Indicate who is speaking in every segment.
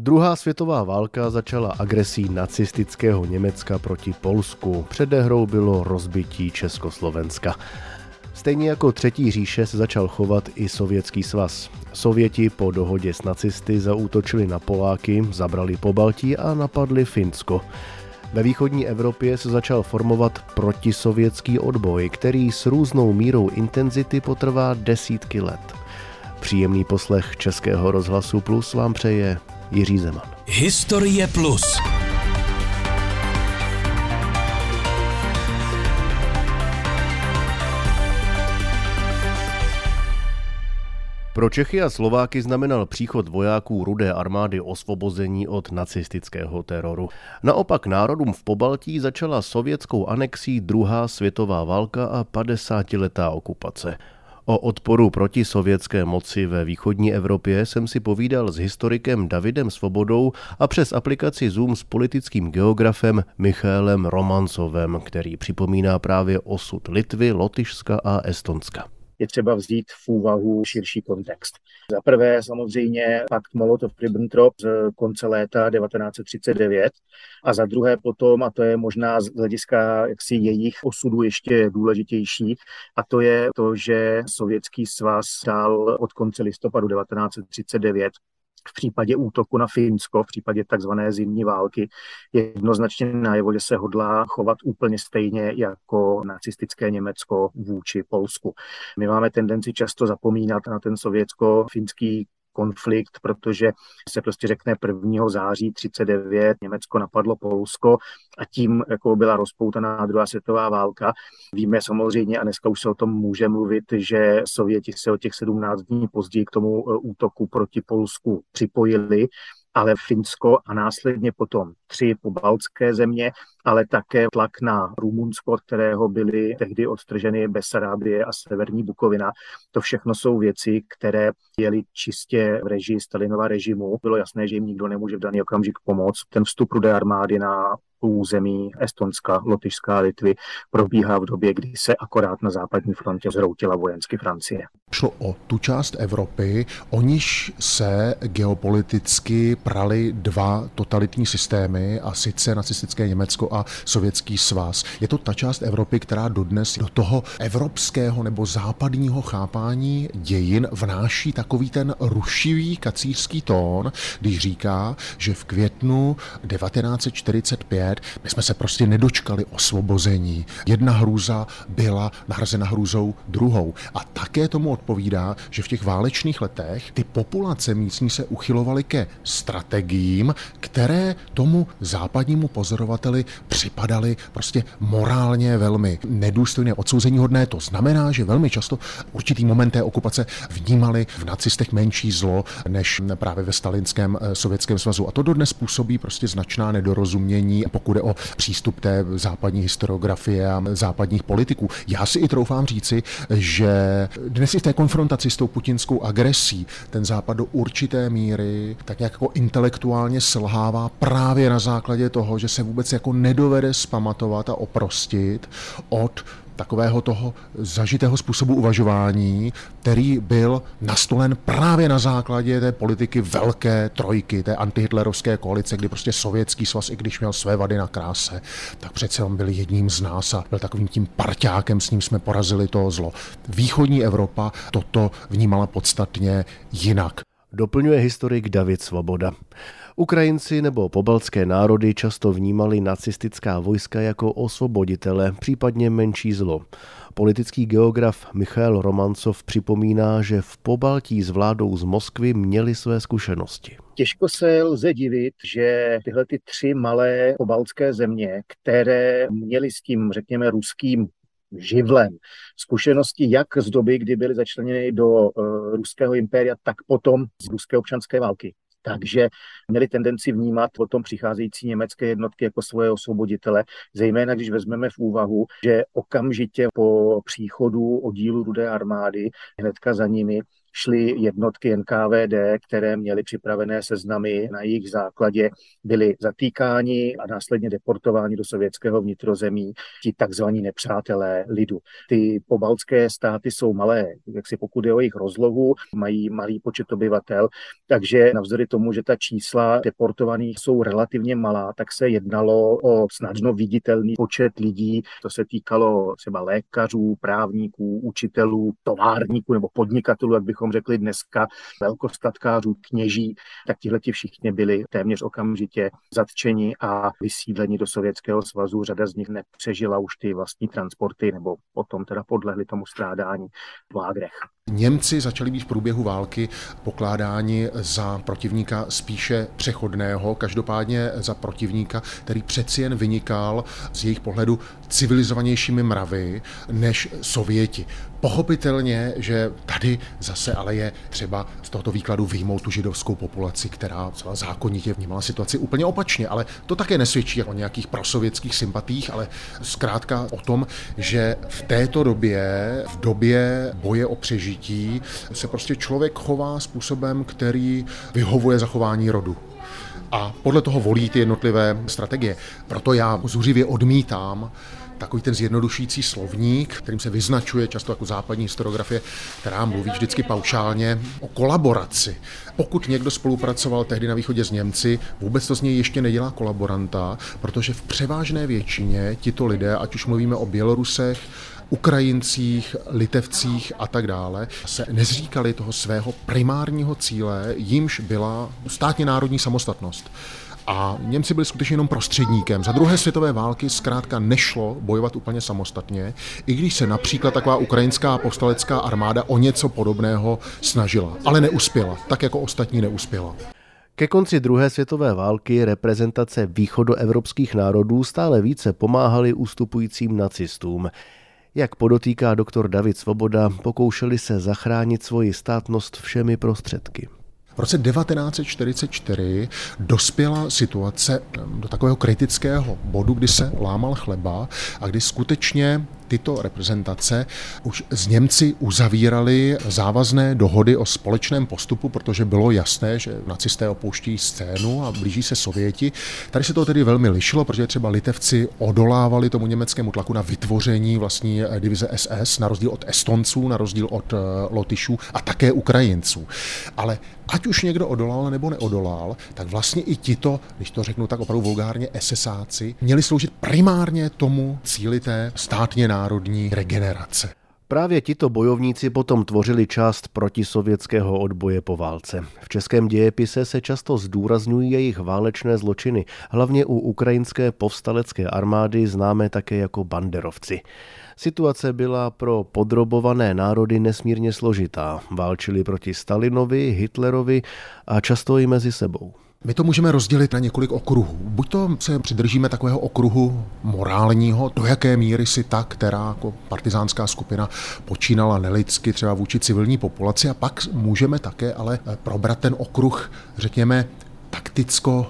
Speaker 1: Druhá světová válka začala agresí nacistického Německa proti Polsku. Předehrou bylo rozbití Československa. Stejně jako Třetí říše se začal chovat i Sovětský svaz. Sověti po dohodě s nacisty zaútočili na Poláky, zabrali po Baltí a napadli Finsko. Ve východní Evropě se začal formovat protisovětský odboj, který s různou mírou intenzity potrvá desítky let. Příjemný poslech Českého rozhlasu Plus vám přeje Jiří Zeman.
Speaker 2: Historie Plus.
Speaker 1: Pro Čechy a Slováky znamenal příchod vojáků Rudé armády osvobození od nacistického teroru. Naopak národům v Pobaltí začala sovětskou anexí druhá světová válka a 50-letá okupace. O odporu proti sovětské moci ve východní Evropě jsem si povídal s historikem Davidem Svobodou a přes aplikaci Zoom s politickým geografem Michálem Romancovem, který připomíná právě osud Litvy, Lotyšska a Estonska
Speaker 3: je třeba vzít v úvahu širší kontext. Za prvé samozřejmě pakt Molotov-Ribbentrop z konce léta 1939 a za druhé potom, a to je možná z hlediska jaksi jejich osudu ještě důležitější, a to je to, že Sovětský svaz dal od konce listopadu 1939 v případě útoku na Finsko, v případě takzvané zimní války, je jednoznačně najevo, že se hodlá chovat úplně stejně jako nacistické Německo vůči Polsku. My máme tendenci často zapomínat na ten sovětsko-finský konflikt, protože se prostě řekne 1. září 39 Německo napadlo Polsko a tím jako byla rozpoutaná druhá světová válka. Víme samozřejmě, a dneska už se o tom může mluvit, že Sověti se o těch 17 dní později k tomu e, útoku proti Polsku připojili ale Finsko a následně potom tři pobaltské země, ale také tlak na Rumunsko, od kterého byly tehdy odtrženy Besarábie a Severní Bukovina. To všechno jsou věci, které jeli čistě v režii Stalinova režimu. Bylo jasné, že jim nikdo nemůže v daný okamžik pomoct. Ten vstup rudé armády na území Estonska, Lotyšská Litvy probíhá v době, kdy se akorát na západní frontě zhroutila vojensky Francie.
Speaker 4: Šlo o tu část Evropy, o níž se geopoliticky prali dva totalitní systémy, a sice nacistické Německo a Sovětský svaz. Je to ta část Evropy, která dodnes do toho evropského nebo západního chápání dějin vnáší takový ten rušivý kacířský tón, když říká, že v květnu 1945 let, my jsme se prostě nedočkali osvobození. Jedna hrůza byla nahrazena hrůzou druhou. A také tomu odpovídá, že v těch válečných letech ty populace místní se uchylovaly ke strategiím, které tomu západnímu pozorovateli připadaly prostě morálně velmi nedůstojné odsouzení hodné. To znamená, že velmi často určitý moment té okupace vnímali v nacistech menší zlo než právě ve stalinském eh, sovětském svazu. A to dodnes působí prostě značná nedorozumění pokud je o přístup té západní historiografie a západních politiků. Já si i troufám říci, že dnes i v té konfrontaci s tou putinskou agresí ten západ do určité míry tak nějak jako intelektuálně selhává právě na základě toho, že se vůbec jako nedovede spamatovat a oprostit od takového toho zažitého způsobu uvažování, který byl nastolen právě na základě té politiky velké trojky, té antihitlerovské koalice, kdy prostě sovětský svaz, i když měl své vady na kráse, tak přece on byl jedním z nás a byl takovým tím parťákem, s ním jsme porazili to zlo. Východní Evropa toto vnímala podstatně jinak.
Speaker 1: Doplňuje historik David Svoboda. Ukrajinci nebo pobaltské národy často vnímali nacistická vojska jako osvoboditele, případně menší zlo. Politický geograf Michal Romancov připomíná, že v Pobaltí s vládou z Moskvy měli své zkušenosti.
Speaker 3: Těžko se lze divit, že tyhle ty tři malé pobaltské země, které měly s tím, řekněme, ruským živlem. Zkušenosti jak z doby, kdy byly začleněny do uh, ruského impéria, tak potom z ruské občanské války takže měli tendenci vnímat potom přicházející německé jednotky jako svoje osvoboditele, zejména když vezmeme v úvahu, že okamžitě po příchodu oddílu Rudé armády hnedka za nimi šly jednotky NKVD, které měly připravené seznamy, na jejich základě byli zatýkáni a následně deportováni do sovětského vnitrozemí ti takzvaní nepřátelé lidu. Ty pobaltské státy jsou malé, jak si pokud je o jejich rozlohu, mají malý počet obyvatel, takže navzdory tomu, že ta čísla deportovaných jsou relativně malá, tak se jednalo o snadno viditelný počet lidí. To se týkalo třeba lékařů, právníků, učitelů, továrníků nebo podnikatelů, jak bychom řekli dneska, velkostatkářů, kněží, tak tihle všichni byli téměř okamžitě zatčeni a vysídleni do Sovětského svazu. Řada z nich nepřežila už ty vlastní transporty nebo potom teda podlehli tomu strádání v lágrech.
Speaker 4: Němci začali být v průběhu války pokládáni za protivníka spíše přechodného, každopádně za protivníka, který přeci jen vynikal z jejich pohledu civilizovanějšími mravy než Sověti. Pochopitelně, že tady zase ale je třeba z tohoto výkladu výjmout tu židovskou populaci, která celá zákonitě vnímala situaci úplně opačně, ale to také nesvědčí o nějakých prosovětských sympatích, ale zkrátka o tom, že v této době, v době boje o přežití, se prostě člověk chová způsobem, který vyhovuje zachování rodu a podle toho volí ty jednotlivé strategie. Proto já zuřivě odmítám takový ten zjednodušující slovník, kterým se vyznačuje často jako západní historiografie, která mluví vždycky paušálně o kolaboraci. Pokud někdo spolupracoval tehdy na východě s Němci, vůbec to z něj ještě nedělá kolaboranta, protože v převážné většině tito lidé, ať už mluvíme o Bělorusech, Ukrajincích, Litevcích a tak dále, se nezříkali toho svého primárního cíle, jimž byla státně národní samostatnost. A Němci byli skutečně jenom prostředníkem. Za druhé světové války zkrátka nešlo bojovat úplně samostatně, i když se například taková ukrajinská povstalecká armáda o něco podobného snažila, ale neuspěla, tak jako ostatní neuspěla.
Speaker 1: Ke konci druhé světové války reprezentace východoevropských národů stále více pomáhaly ústupujícím nacistům. Jak podotýká doktor David Svoboda, pokoušeli se zachránit svoji státnost všemi prostředky.
Speaker 4: V roce 1944 dospěla situace do takového kritického bodu, kdy se lámal chleba a kdy skutečně tyto reprezentace už s Němci uzavírali závazné dohody o společném postupu, protože bylo jasné, že nacisté opouští scénu a blíží se Sověti. Tady se to tedy velmi lišilo, protože třeba Litevci odolávali tomu německému tlaku na vytvoření vlastní divize SS, na rozdíl od Estonců, na rozdíl od eh, Lotyšů a také Ukrajinců. Ale ať už někdo odolal nebo neodolal, tak vlastně i tito, když to řeknu tak opravdu vulgárně, SSáci, měli sloužit primárně tomu cíli té státně národní regenerace.
Speaker 1: Právě tito bojovníci potom tvořili část protisovětského odboje po válce. V českém dějepise se často zdůrazňují jejich válečné zločiny, hlavně u ukrajinské povstalecké armády známé také jako banderovci. Situace byla pro podrobované národy nesmírně složitá. Válčili proti Stalinovi, Hitlerovi a často i mezi sebou.
Speaker 4: My to můžeme rozdělit na několik okruhů. Buď to se přidržíme takového okruhu morálního, do jaké míry si ta, která jako partizánská skupina počínala nelidsky třeba vůči civilní populaci a pak můžeme také ale probrat ten okruh, řekněme, takticko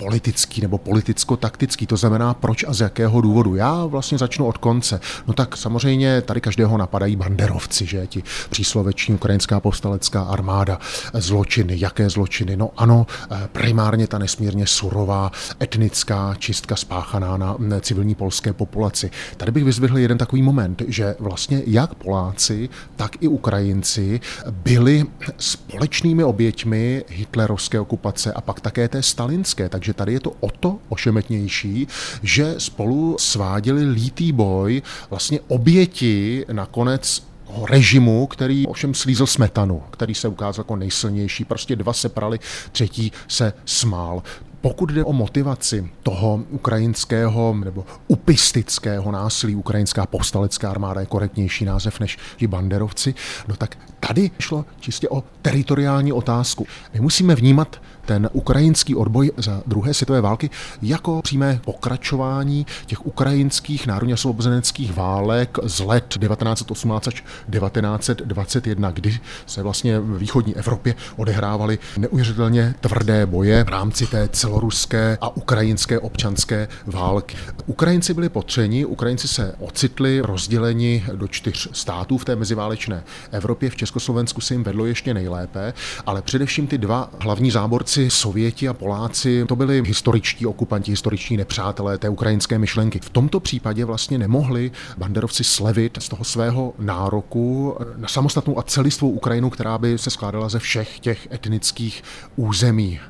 Speaker 4: politický nebo politicko-taktický, to znamená proč a z jakého důvodu. Já vlastně začnu od konce. No tak samozřejmě tady každého napadají banderovci, že ti přísloveční ukrajinská povstalecká armáda, zločiny, jaké zločiny. No ano, primárně ta nesmírně surová etnická čistka spáchaná na civilní polské populaci. Tady bych vyzvihl jeden takový moment, že vlastně jak Poláci, tak i Ukrajinci byli společnými oběťmi hitlerovské okupace a pak také té stalinské, takže takže tady je to o to ošemetnější, že spolu sváděli lítý boj, vlastně oběti nakonec režimu, který ovšem slízl smetanu, který se ukázal jako nejsilnější. Prostě dva se prali, třetí se smál. Pokud jde o motivaci toho ukrajinského nebo upistického násilí, ukrajinská povstalecká armáda je korektnější název než ti banderovci, no tak tady šlo čistě o teritoriální otázku. My musíme vnímat ten ukrajinský odboj za druhé světové války jako přímé pokračování těch ukrajinských národně osvobozeneckých válek z let 1918 až 1921, kdy se vlastně v východní Evropě odehrávaly neuvěřitelně tvrdé boje v rámci té celoruské a ukrajinské občanské války. Ukrajinci byli potřeni, Ukrajinci se ocitli rozděleni do čtyř států v té meziválečné Evropě. V Československu se jim vedlo ještě nejlépe, ale především ty dva hlavní záborci, Sověti a Poláci, to byli historičtí okupanti, historiční nepřátelé té ukrajinské myšlenky. V tomto případě vlastně nemohli banderovci slevit z toho svého nároku na samostatnou a celistvou Ukrajinu, která by se skládala ze všech těch etnických území.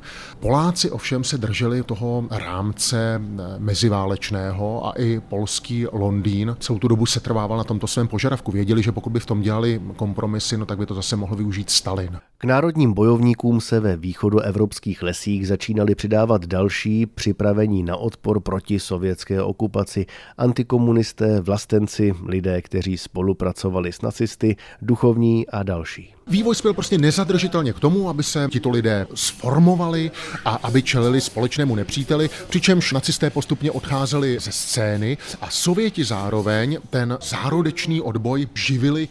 Speaker 4: Poláci ovšem se drželi toho rámce meziválečného a i polský Londýn celou tu dobu se trvával na tomto svém požadavku. Věděli, že pokud by v tom dělali kompromisy, no tak by to zase mohl využít Stalin.
Speaker 1: K národním bojovníkům se ve východoevropských lesích začínali přidávat další připravení na odpor proti sovětské okupaci, antikomunisté, vlastenci, lidé, kteří spolupracovali s nacisty, duchovní a další.
Speaker 4: Vývoj spěl prostě nezadržitelně k tomu, aby se tito lidé sformovali a aby čelili společnému nepříteli, přičemž nacisté postupně odcházeli ze scény a Sověti zároveň ten zárodečný odboj živili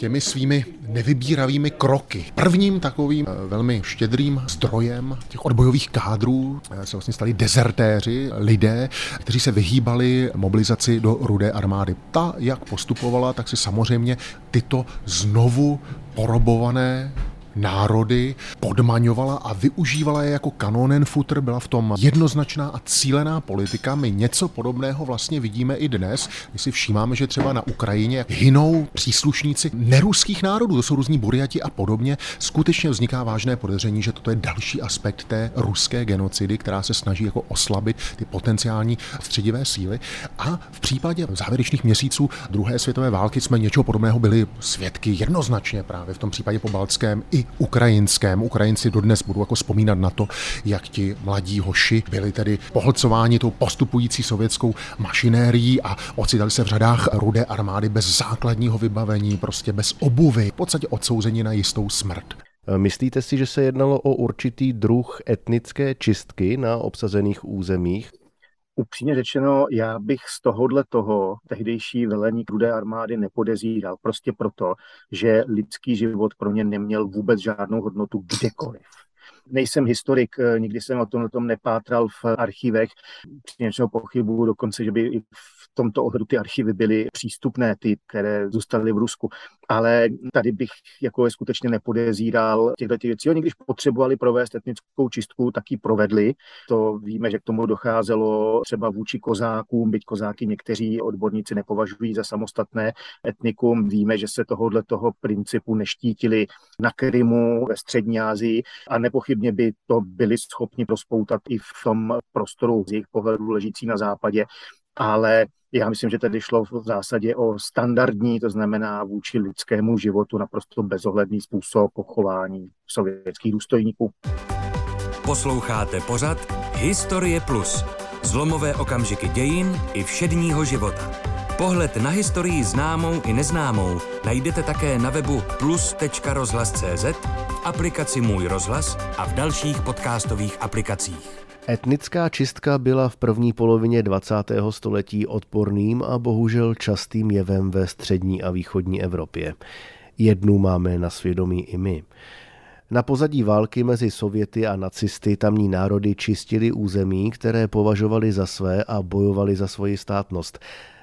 Speaker 4: těmi svými nevybíravými kroky. Prvním takovým eh, velmi štědrým zdrojem těch odbojových kádrů eh, se vlastně stali dezertéři, lidé, kteří se vyhýbali mobilizaci do rudé armády. Ta, jak postupovala, tak si samozřejmě tyto znovu porobované národy podmaňovala a využívala je jako kanonen futr, byla v tom jednoznačná a cílená politika. My něco podobného vlastně vidíme i dnes. My si všímáme, že třeba na Ukrajině hynou příslušníci neruských národů, to jsou různí buriati a podobně. Skutečně vzniká vážné podezření, že toto je další aspekt té ruské genocidy, která se snaží jako oslabit ty potenciální středivé síly. A v případě závěrečných měsíců druhé světové války jsme něčeho podobného byli svědky jednoznačně právě v tom případě po Balckém i ukrajinském. Ukrajinci dodnes budou jako vzpomínat na to, jak ti mladí hoši byli tedy pohlcováni tou postupující sovětskou mašinérií a ocitali se v řadách rudé armády bez základního vybavení, prostě bez obuvy, v podstatě odsouzení na jistou smrt.
Speaker 1: Myslíte si, že se jednalo o určitý druh etnické čistky na obsazených územích?
Speaker 3: Upřímně řečeno, já bych z tohohle toho tehdejší velení rudé armády nepodezíral. Prostě proto, že lidský život pro ně neměl vůbec žádnou hodnotu kdekoliv. Nejsem historik, nikdy jsem o tom, o tom nepátral v archivech. Při pochybu dokonce, že by i v v tomto ohledu ty archivy byly přístupné, ty, které zůstaly v Rusku. Ale tady bych jako je skutečně nepodezíral těchto těch věcí. Oni když potřebovali provést etnickou čistku, tak ji provedli. To víme, že k tomu docházelo třeba vůči kozákům, byť kozáky někteří odborníci nepovažují za samostatné etnikum. Víme, že se tohohle toho principu neštítili na Krymu, ve střední Asii a nepochybně by to byli schopni prospoutat i v tom prostoru z jejich pohledu ležící na západě ale já myslím, že tady šlo v zásadě o standardní, to znamená vůči lidskému životu naprosto bezohledný způsob pochování sovětských důstojníků.
Speaker 2: Posloucháte pořad Historie Plus. Zlomové okamžiky dějin i všedního života. Pohled na historii známou i neznámou najdete také na webu plus.rozhlas.cz, v aplikaci Můj rozhlas a v dalších podcastových aplikacích.
Speaker 1: Etnická čistka byla v první polovině 20. století odporným a bohužel častým jevem ve střední a východní Evropě. Jednu máme na svědomí i my. Na pozadí války mezi Sověty a nacisty tamní národy čistili území, které považovali za své a bojovali za svoji státnost.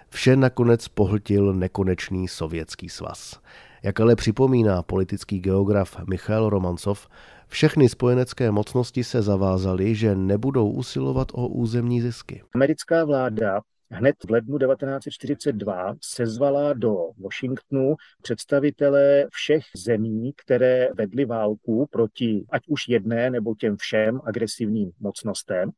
Speaker 1: Vše nakonec pohltil nekonečný sovětský svaz. Jak ale připomíná politický geograf Michal Romancov, všechny spojenecké mocnosti se zavázaly, že nebudou usilovat o územní zisky.
Speaker 3: Americká vláda hned v lednu 1942 sezvala do Washingtonu představitele všech zemí, které vedly válku proti ať už jedné nebo těm všem agresivním mocnostem.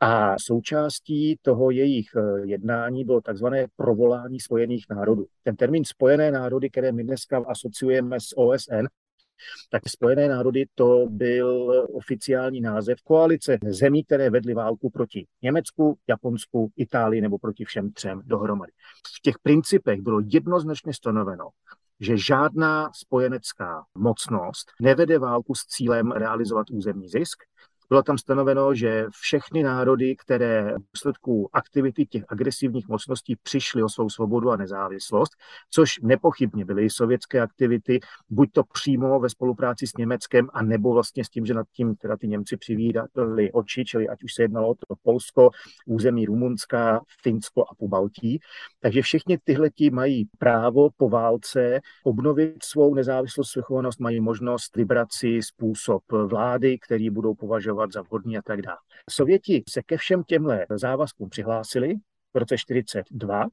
Speaker 3: A součástí toho jejich eh, jednání bylo takzvané provolání Spojených národů. Ten termín Spojené národy, které my dneska asociujeme s OSN, tak Spojené národy to byl oficiální název koalice zemí, které vedly válku proti Německu, Japonsku, Itálii nebo proti všem třem dohromady. V těch principech bylo jednoznačně stanoveno, že žádná spojenecká mocnost nevede válku s cílem realizovat územní zisk, bylo tam stanoveno, že všechny národy, které v důsledku aktivity těch agresivních mocností přišly o svou svobodu a nezávislost, což nepochybně byly sovětské aktivity, buď to přímo ve spolupráci s Německem, a nebo vlastně s tím, že nad tím teda ty Němci přivídali oči, čili ať už se jednalo o to Polsko, území Rumunska, Finsko a Pobaltí. Takže všichni tyhle mají právo po válce obnovit svou nezávislost, svrchovanost, mají možnost vybrat si způsob vlády, který budou považovat za vhodný a tak dále. Sověti se ke všem těmhle závazkům přihlásili v roce 42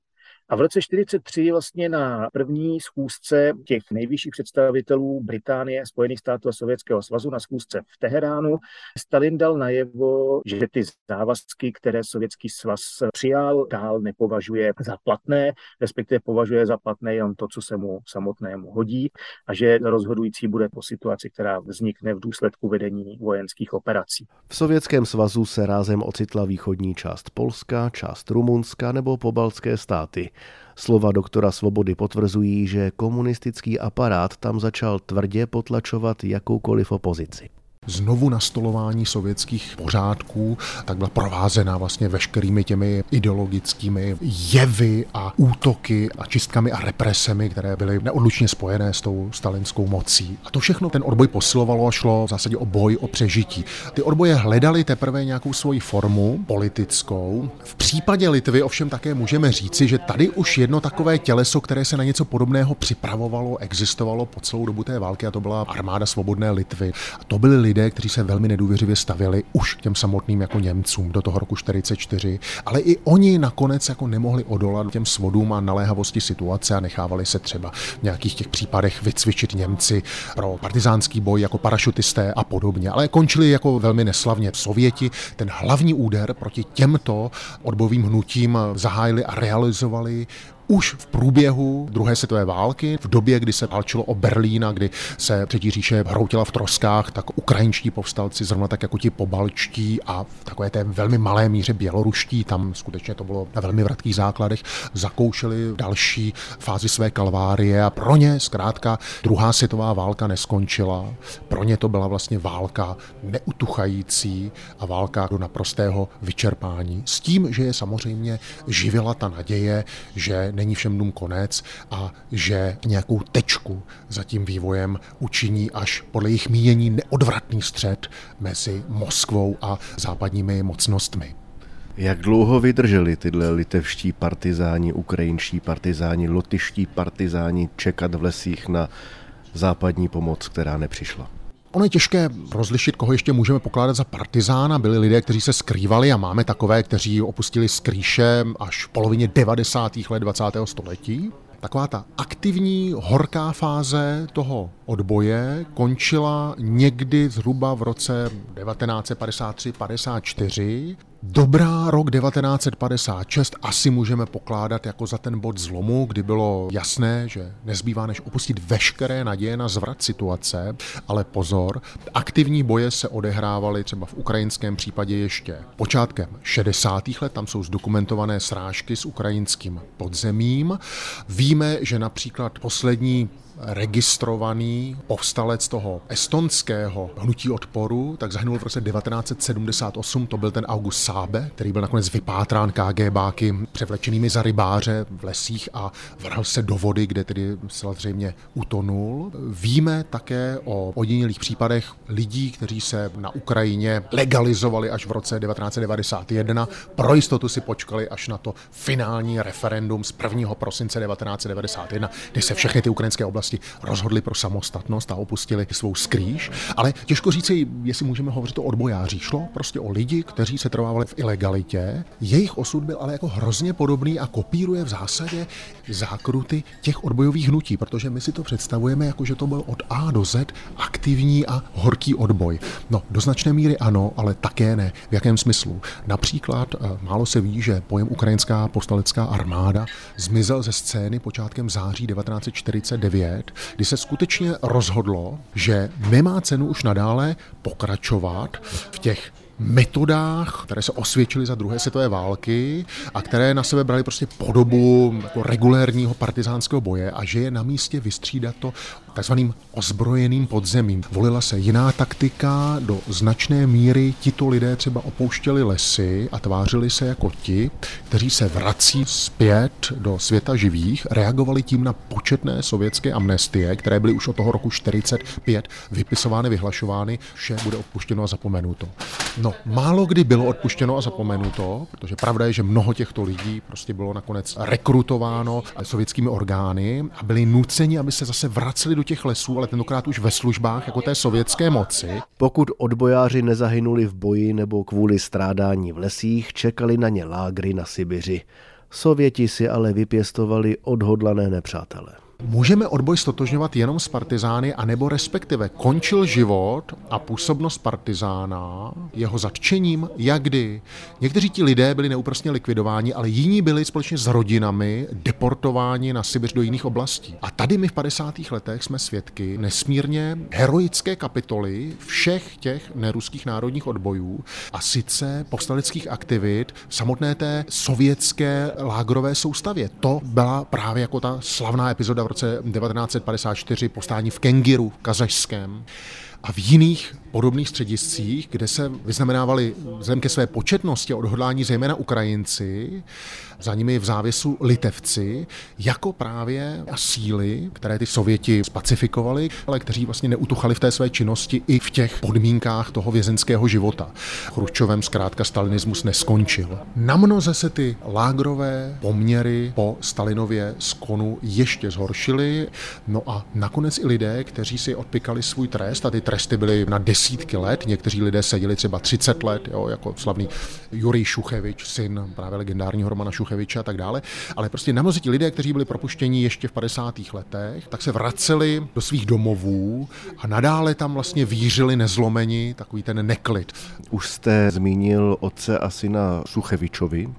Speaker 3: a v roce 1943 vlastně na první schůzce těch nejvyšších představitelů Británie, Spojených států a Sovětského svazu na schůzce v Teheránu Stalin dal najevo, že ty závazky, které Sovětský svaz přijal, dál nepovažuje za platné, respektive považuje za platné jenom to, co se mu samotnému hodí a že rozhodující bude po situaci, která vznikne v důsledku vedení vojenských operací.
Speaker 1: V Sovětském svazu se rázem ocitla východní část Polska, část Rumunska nebo pobaltské státy. Slova doktora Svobody potvrzují, že komunistický aparát tam začal tvrdě potlačovat jakoukoliv opozici
Speaker 4: znovu nastolování sovětských pořádků, tak byla provázená vlastně veškerými těmi ideologickými jevy a útoky a čistkami a represemi, které byly neodlučně spojené s tou stalinskou mocí. A to všechno ten odboj posilovalo a šlo v zásadě o boj o přežití. Ty odboje hledali teprve nějakou svoji formu politickou. V případě Litvy ovšem také můžeme říci, že tady už jedno takové těleso, které se na něco podobného připravovalo, existovalo po celou dobu té války a to byla armáda svobodné Litvy. A to byly lidé, lidé, kteří se velmi nedůvěřivě stavěli už k těm samotným jako Němcům do toho roku 44, ale i oni nakonec jako nemohli odolat těm svodům a naléhavosti situace a nechávali se třeba v nějakých těch případech vycvičit Němci pro partizánský boj jako parašutisté a podobně, ale končili jako velmi neslavně. Sověti ten hlavní úder proti těmto odbovým hnutím zahájili a realizovali už v průběhu druhé světové války, v době, kdy se válčilo o Berlín a kdy se třetí říše hroutila v troskách, tak ukrajinští povstalci, zrovna tak jako ti pobalčtí a v takové té velmi malé míře běloruští, tam skutečně to bylo na velmi vratkých základech, zakoušeli další fázi své kalvárie a pro ně zkrátka druhá světová válka neskončila. Pro ně to byla vlastně válka neutuchající a válka do naprostého vyčerpání. S tím, že je samozřejmě živila ta naděje, že není všem dům konec a že nějakou tečku za tím vývojem učiní až podle jejich mínění neodvratný střed mezi Moskvou a západními mocnostmi.
Speaker 1: Jak dlouho vydrželi tyhle litevští partizáni, ukrajinští partizáni, lotyští partizáni čekat v lesích na západní pomoc, která nepřišla?
Speaker 4: Ono je těžké rozlišit, koho ještě můžeme pokládat za partizána. Byli lidé, kteří se skrývali a máme takové, kteří opustili skrýše až v polovině 90. let 20. století. Taková ta aktivní horká fáze toho odboje končila někdy zhruba v roce 1953-54 Dobrá rok 1956 asi můžeme pokládat jako za ten bod zlomu, kdy bylo jasné, že nezbývá než opustit veškeré naděje na zvrat situace, ale pozor, aktivní boje se odehrávaly třeba v ukrajinském případě ještě počátkem 60. let, tam jsou zdokumentované srážky s ukrajinským podzemím. Víme, že například poslední registrovaný povstalec toho estonského hnutí odporu, tak zahynul v roce 1978, to byl ten August Sábe, který byl nakonec vypátrán KGBáky převlečenými za rybáře v lesích a vrhl se do vody, kde tedy zřejmě utonul. Víme také o ojedinělých případech lidí, kteří se na Ukrajině legalizovali až v roce 1991. Pro jistotu si počkali až na to finální referendum z 1. prosince 1991, kdy se všechny ty ukrajinské oblasti oblasti rozhodli pro samostatnost a opustili svou skrýž. Ale těžko říci, jestli můžeme hovořit o odbojářích. Šlo prostě o lidi, kteří se trvávali v ilegalitě. Jejich osud byl ale jako hrozně podobný a kopíruje v zásadě zákruty těch odbojových hnutí, protože my si to představujeme jako, že to byl od A do Z aktivní a horký odboj. No, do značné míry ano, ale také ne. V jakém smyslu? Například eh, málo se ví, že pojem ukrajinská povstalecká armáda zmizel ze scény počátkem září 1949 let, kdy se skutečně rozhodlo, že nemá cenu už nadále pokračovat v těch metodách, které se osvědčily za druhé světové války a které na sebe brali prostě podobu jako regulérního partizánského boje a že je na místě vystřídat to takzvaným ozbrojeným podzemím. Volila se jiná taktika, do značné míry tito lidé třeba opouštěli lesy a tvářili se jako ti, kteří se vrací zpět do světa živých, reagovali tím na početné sovětské amnestie, které byly už od toho roku 45 vypisovány, vyhlašovány, vše bude odpuštěno a zapomenuto. No, málo kdy bylo odpuštěno a zapomenuto, protože pravda je, že mnoho těchto lidí prostě bylo nakonec rekrutováno sovětskými orgány a byli nuceni, aby se zase vraceli do těch lesů, ale tentokrát už ve službách jako té sovětské moci.
Speaker 1: Pokud odbojáři nezahynuli v boji nebo kvůli strádání v lesích, čekali na ně lágry na Sibiři. Sověti si ale vypěstovali odhodlané nepřátele.
Speaker 4: Můžeme odboj stotožňovat jenom s partizány, anebo respektive končil život a působnost partizána jeho zatčením, jak kdy. Někteří ti lidé byli neúprostně likvidováni, ale jiní byli společně s rodinami deportováni na Sibiř do jiných oblastí. A tady my v 50. letech jsme svědky nesmírně heroické kapitoly všech těch neruských národních odbojů a sice povstaleckých aktivit samotné té sovětské lágrové soustavě. To byla právě jako ta slavná epizoda v roce 1954 postání v Kengiru, kazašském a v jiných podobných střediscích, kde se vyznamenávali vzhledem ke své početnosti a odhodlání zejména Ukrajinci, za nimi v závěsu Litevci, jako právě síly, které ty Sověti spacifikovali, ale kteří vlastně neutuchali v té své činnosti i v těch podmínkách toho vězenského života. Chruščovem zkrátka stalinismus neskončil. Na mnoze se ty lágrové poměry po Stalinově skonu ještě zhoršily, no a nakonec i lidé, kteří si odpikali svůj trest, a ty tresty byly na desítky let, někteří lidé seděli třeba 30 let, jo, jako slavný Jurij Šuchevič, syn právě legendárního Romana Šucheviče a tak dále, ale prostě na ti lidé, kteří byli propuštěni ještě v 50. letech, tak se vraceli do svých domovů a nadále tam vlastně vířili nezlomeni takový ten neklid.
Speaker 1: Už jste zmínil otce a syna Suchevičovi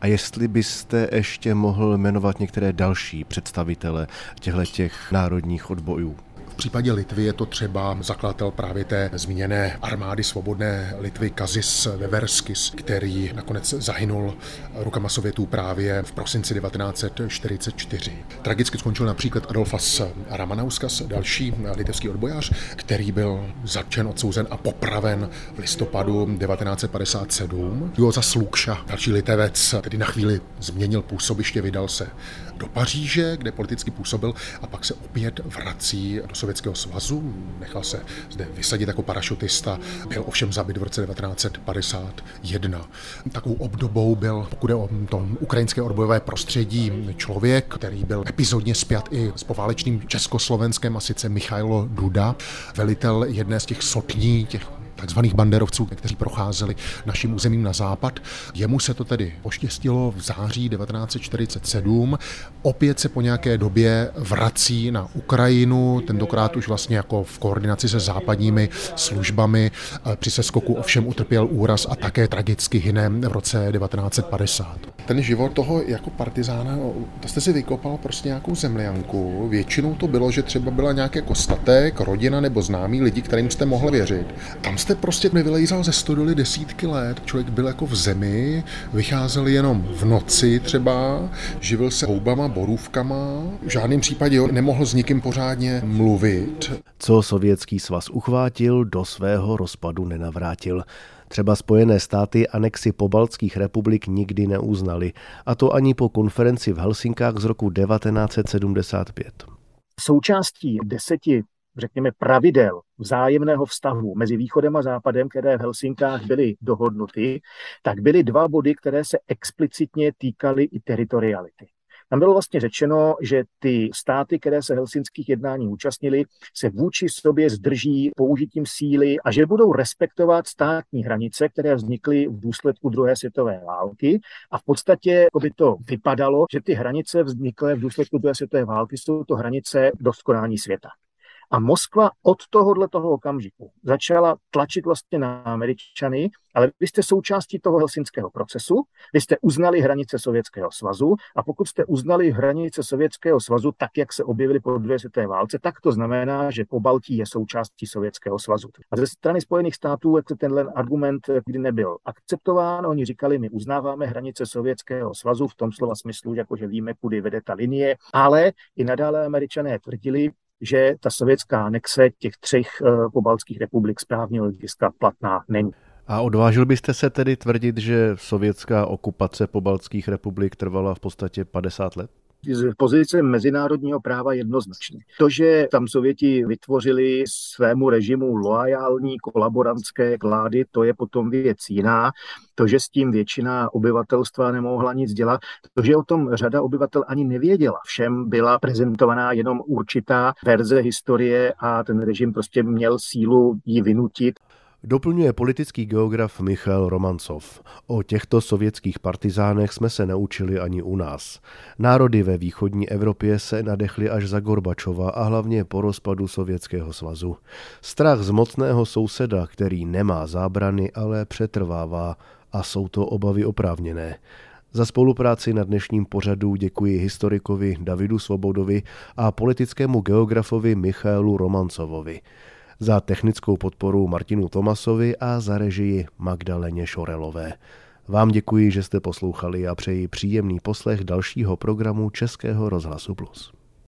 Speaker 1: a jestli byste ještě mohl jmenovat některé další představitele těchto těch národních odbojů.
Speaker 4: Případě Litvy je to třeba zakladatel právě té zmíněné armády svobodné Litvy Kazis Veverskis, který nakonec zahynul rukama Sovětů právě v prosinci 1944. Tragicky skončil například Adolfas Ramanauskas, další litevský odbojář, který byl zatčen, odsouzen a popraven v listopadu 1957. Joza Slukša, další litevec, tedy na chvíli změnil působiště, vydal se do Paříže, kde politicky působil a pak se opět vrací do Sovětského svazu. Nechal se zde vysadit jako parašutista, byl ovšem zabit v roce 1951. Takovou obdobou byl, pokud je o to ukrajinské odbojové prostředí, člověk, který byl epizodně spjat i s poválečným Československem, a sice Michailo Duda, velitel jedné z těch sotní, těch takzvaných banderovců, kteří procházeli naším územím na západ. Jemu se to tedy poštěstilo v září 1947. Opět se po nějaké době vrací na Ukrajinu, tentokrát už vlastně jako v koordinaci se západními službami. Při seskoku ovšem utrpěl úraz a také tragicky hyne v roce 1950. Ten život toho jako partizána, to jste si vykopal prostě nějakou zemlianku. Většinou to bylo, že třeba byla nějaké kostatek, rodina nebo známí lidi, kterým jste mohli věřit. Tam jste prostě nevylejzal ze stodoly desítky let. Člověk byl jako v zemi, vycházel jenom v noci třeba, živil se houbama, borůvkama, v žádném případě nemohl s nikým pořádně mluvit.
Speaker 1: Co sovětský svaz uchvátil, do svého rozpadu nenavrátil. Třeba Spojené státy anexi pobaltských republik nikdy neuznali, a to ani po konferenci v Helsinkách z roku 1975.
Speaker 3: Součástí deseti řekněme, pravidel vzájemného vztahu mezi východem a západem, které v Helsinkách byly dohodnuty, tak byly dva body, které se explicitně týkaly i teritoriality. Tam bylo vlastně řečeno, že ty státy, které se helsinských jednání účastnili, se vůči sobě zdrží použitím síly a že budou respektovat státní hranice, které vznikly v důsledku druhé světové války. A v podstatě by to vypadalo, že ty hranice vzniklé v důsledku druhé světové války jsou to hranice doskonání světa. A Moskva od tohohle toho okamžiku začala tlačit vlastně na Američany, ale vy jste součástí toho helsinského procesu, vy jste uznali hranice Sovětského svazu a pokud jste uznali hranice Sovětského svazu tak, jak se objevily po druhé světové válce, tak to znamená, že po Baltí je součástí Sovětského svazu. A ze strany Spojených států jak tenhle argument kdy nebyl akceptován, oni říkali, my uznáváme hranice Sovětského svazu v tom slova smyslu, jako že víme, kudy vede ta linie, ale i nadále američané tvrdili, že ta sovětská anexe těch třech eh, pobaltských republik správního hlediska platná není.
Speaker 1: A odvážil byste se tedy tvrdit, že sovětská okupace pobaltských republik trvala v podstatě 50 let?
Speaker 3: Z pozice mezinárodního práva jednoznačně. To, že tam Sověti vytvořili svému režimu loajální kolaborantské vlády, to je potom věc jiná. To, že s tím většina obyvatelstva nemohla nic dělat, to, že o tom řada obyvatel ani nevěděla. Všem byla prezentovaná jenom určitá verze historie a ten režim prostě měl sílu ji vynutit.
Speaker 1: Doplňuje politický geograf Michal Romancov. O těchto sovětských partizánech jsme se naučili ani u nás. Národy ve východní Evropě se nadechly až za Gorbačova a hlavně po rozpadu Sovětského svazu. Strach z mocného souseda, který nemá zábrany, ale přetrvává a jsou to obavy oprávněné. Za spolupráci na dnešním pořadu děkuji historikovi Davidu Svobodovi a politickému geografovi Michalu Romancovovi za technickou podporu Martinu Tomasovi a za režii Magdaleně Šorelové. Vám děkuji, že jste poslouchali a přeji příjemný poslech dalšího programu Českého rozhlasu Plus.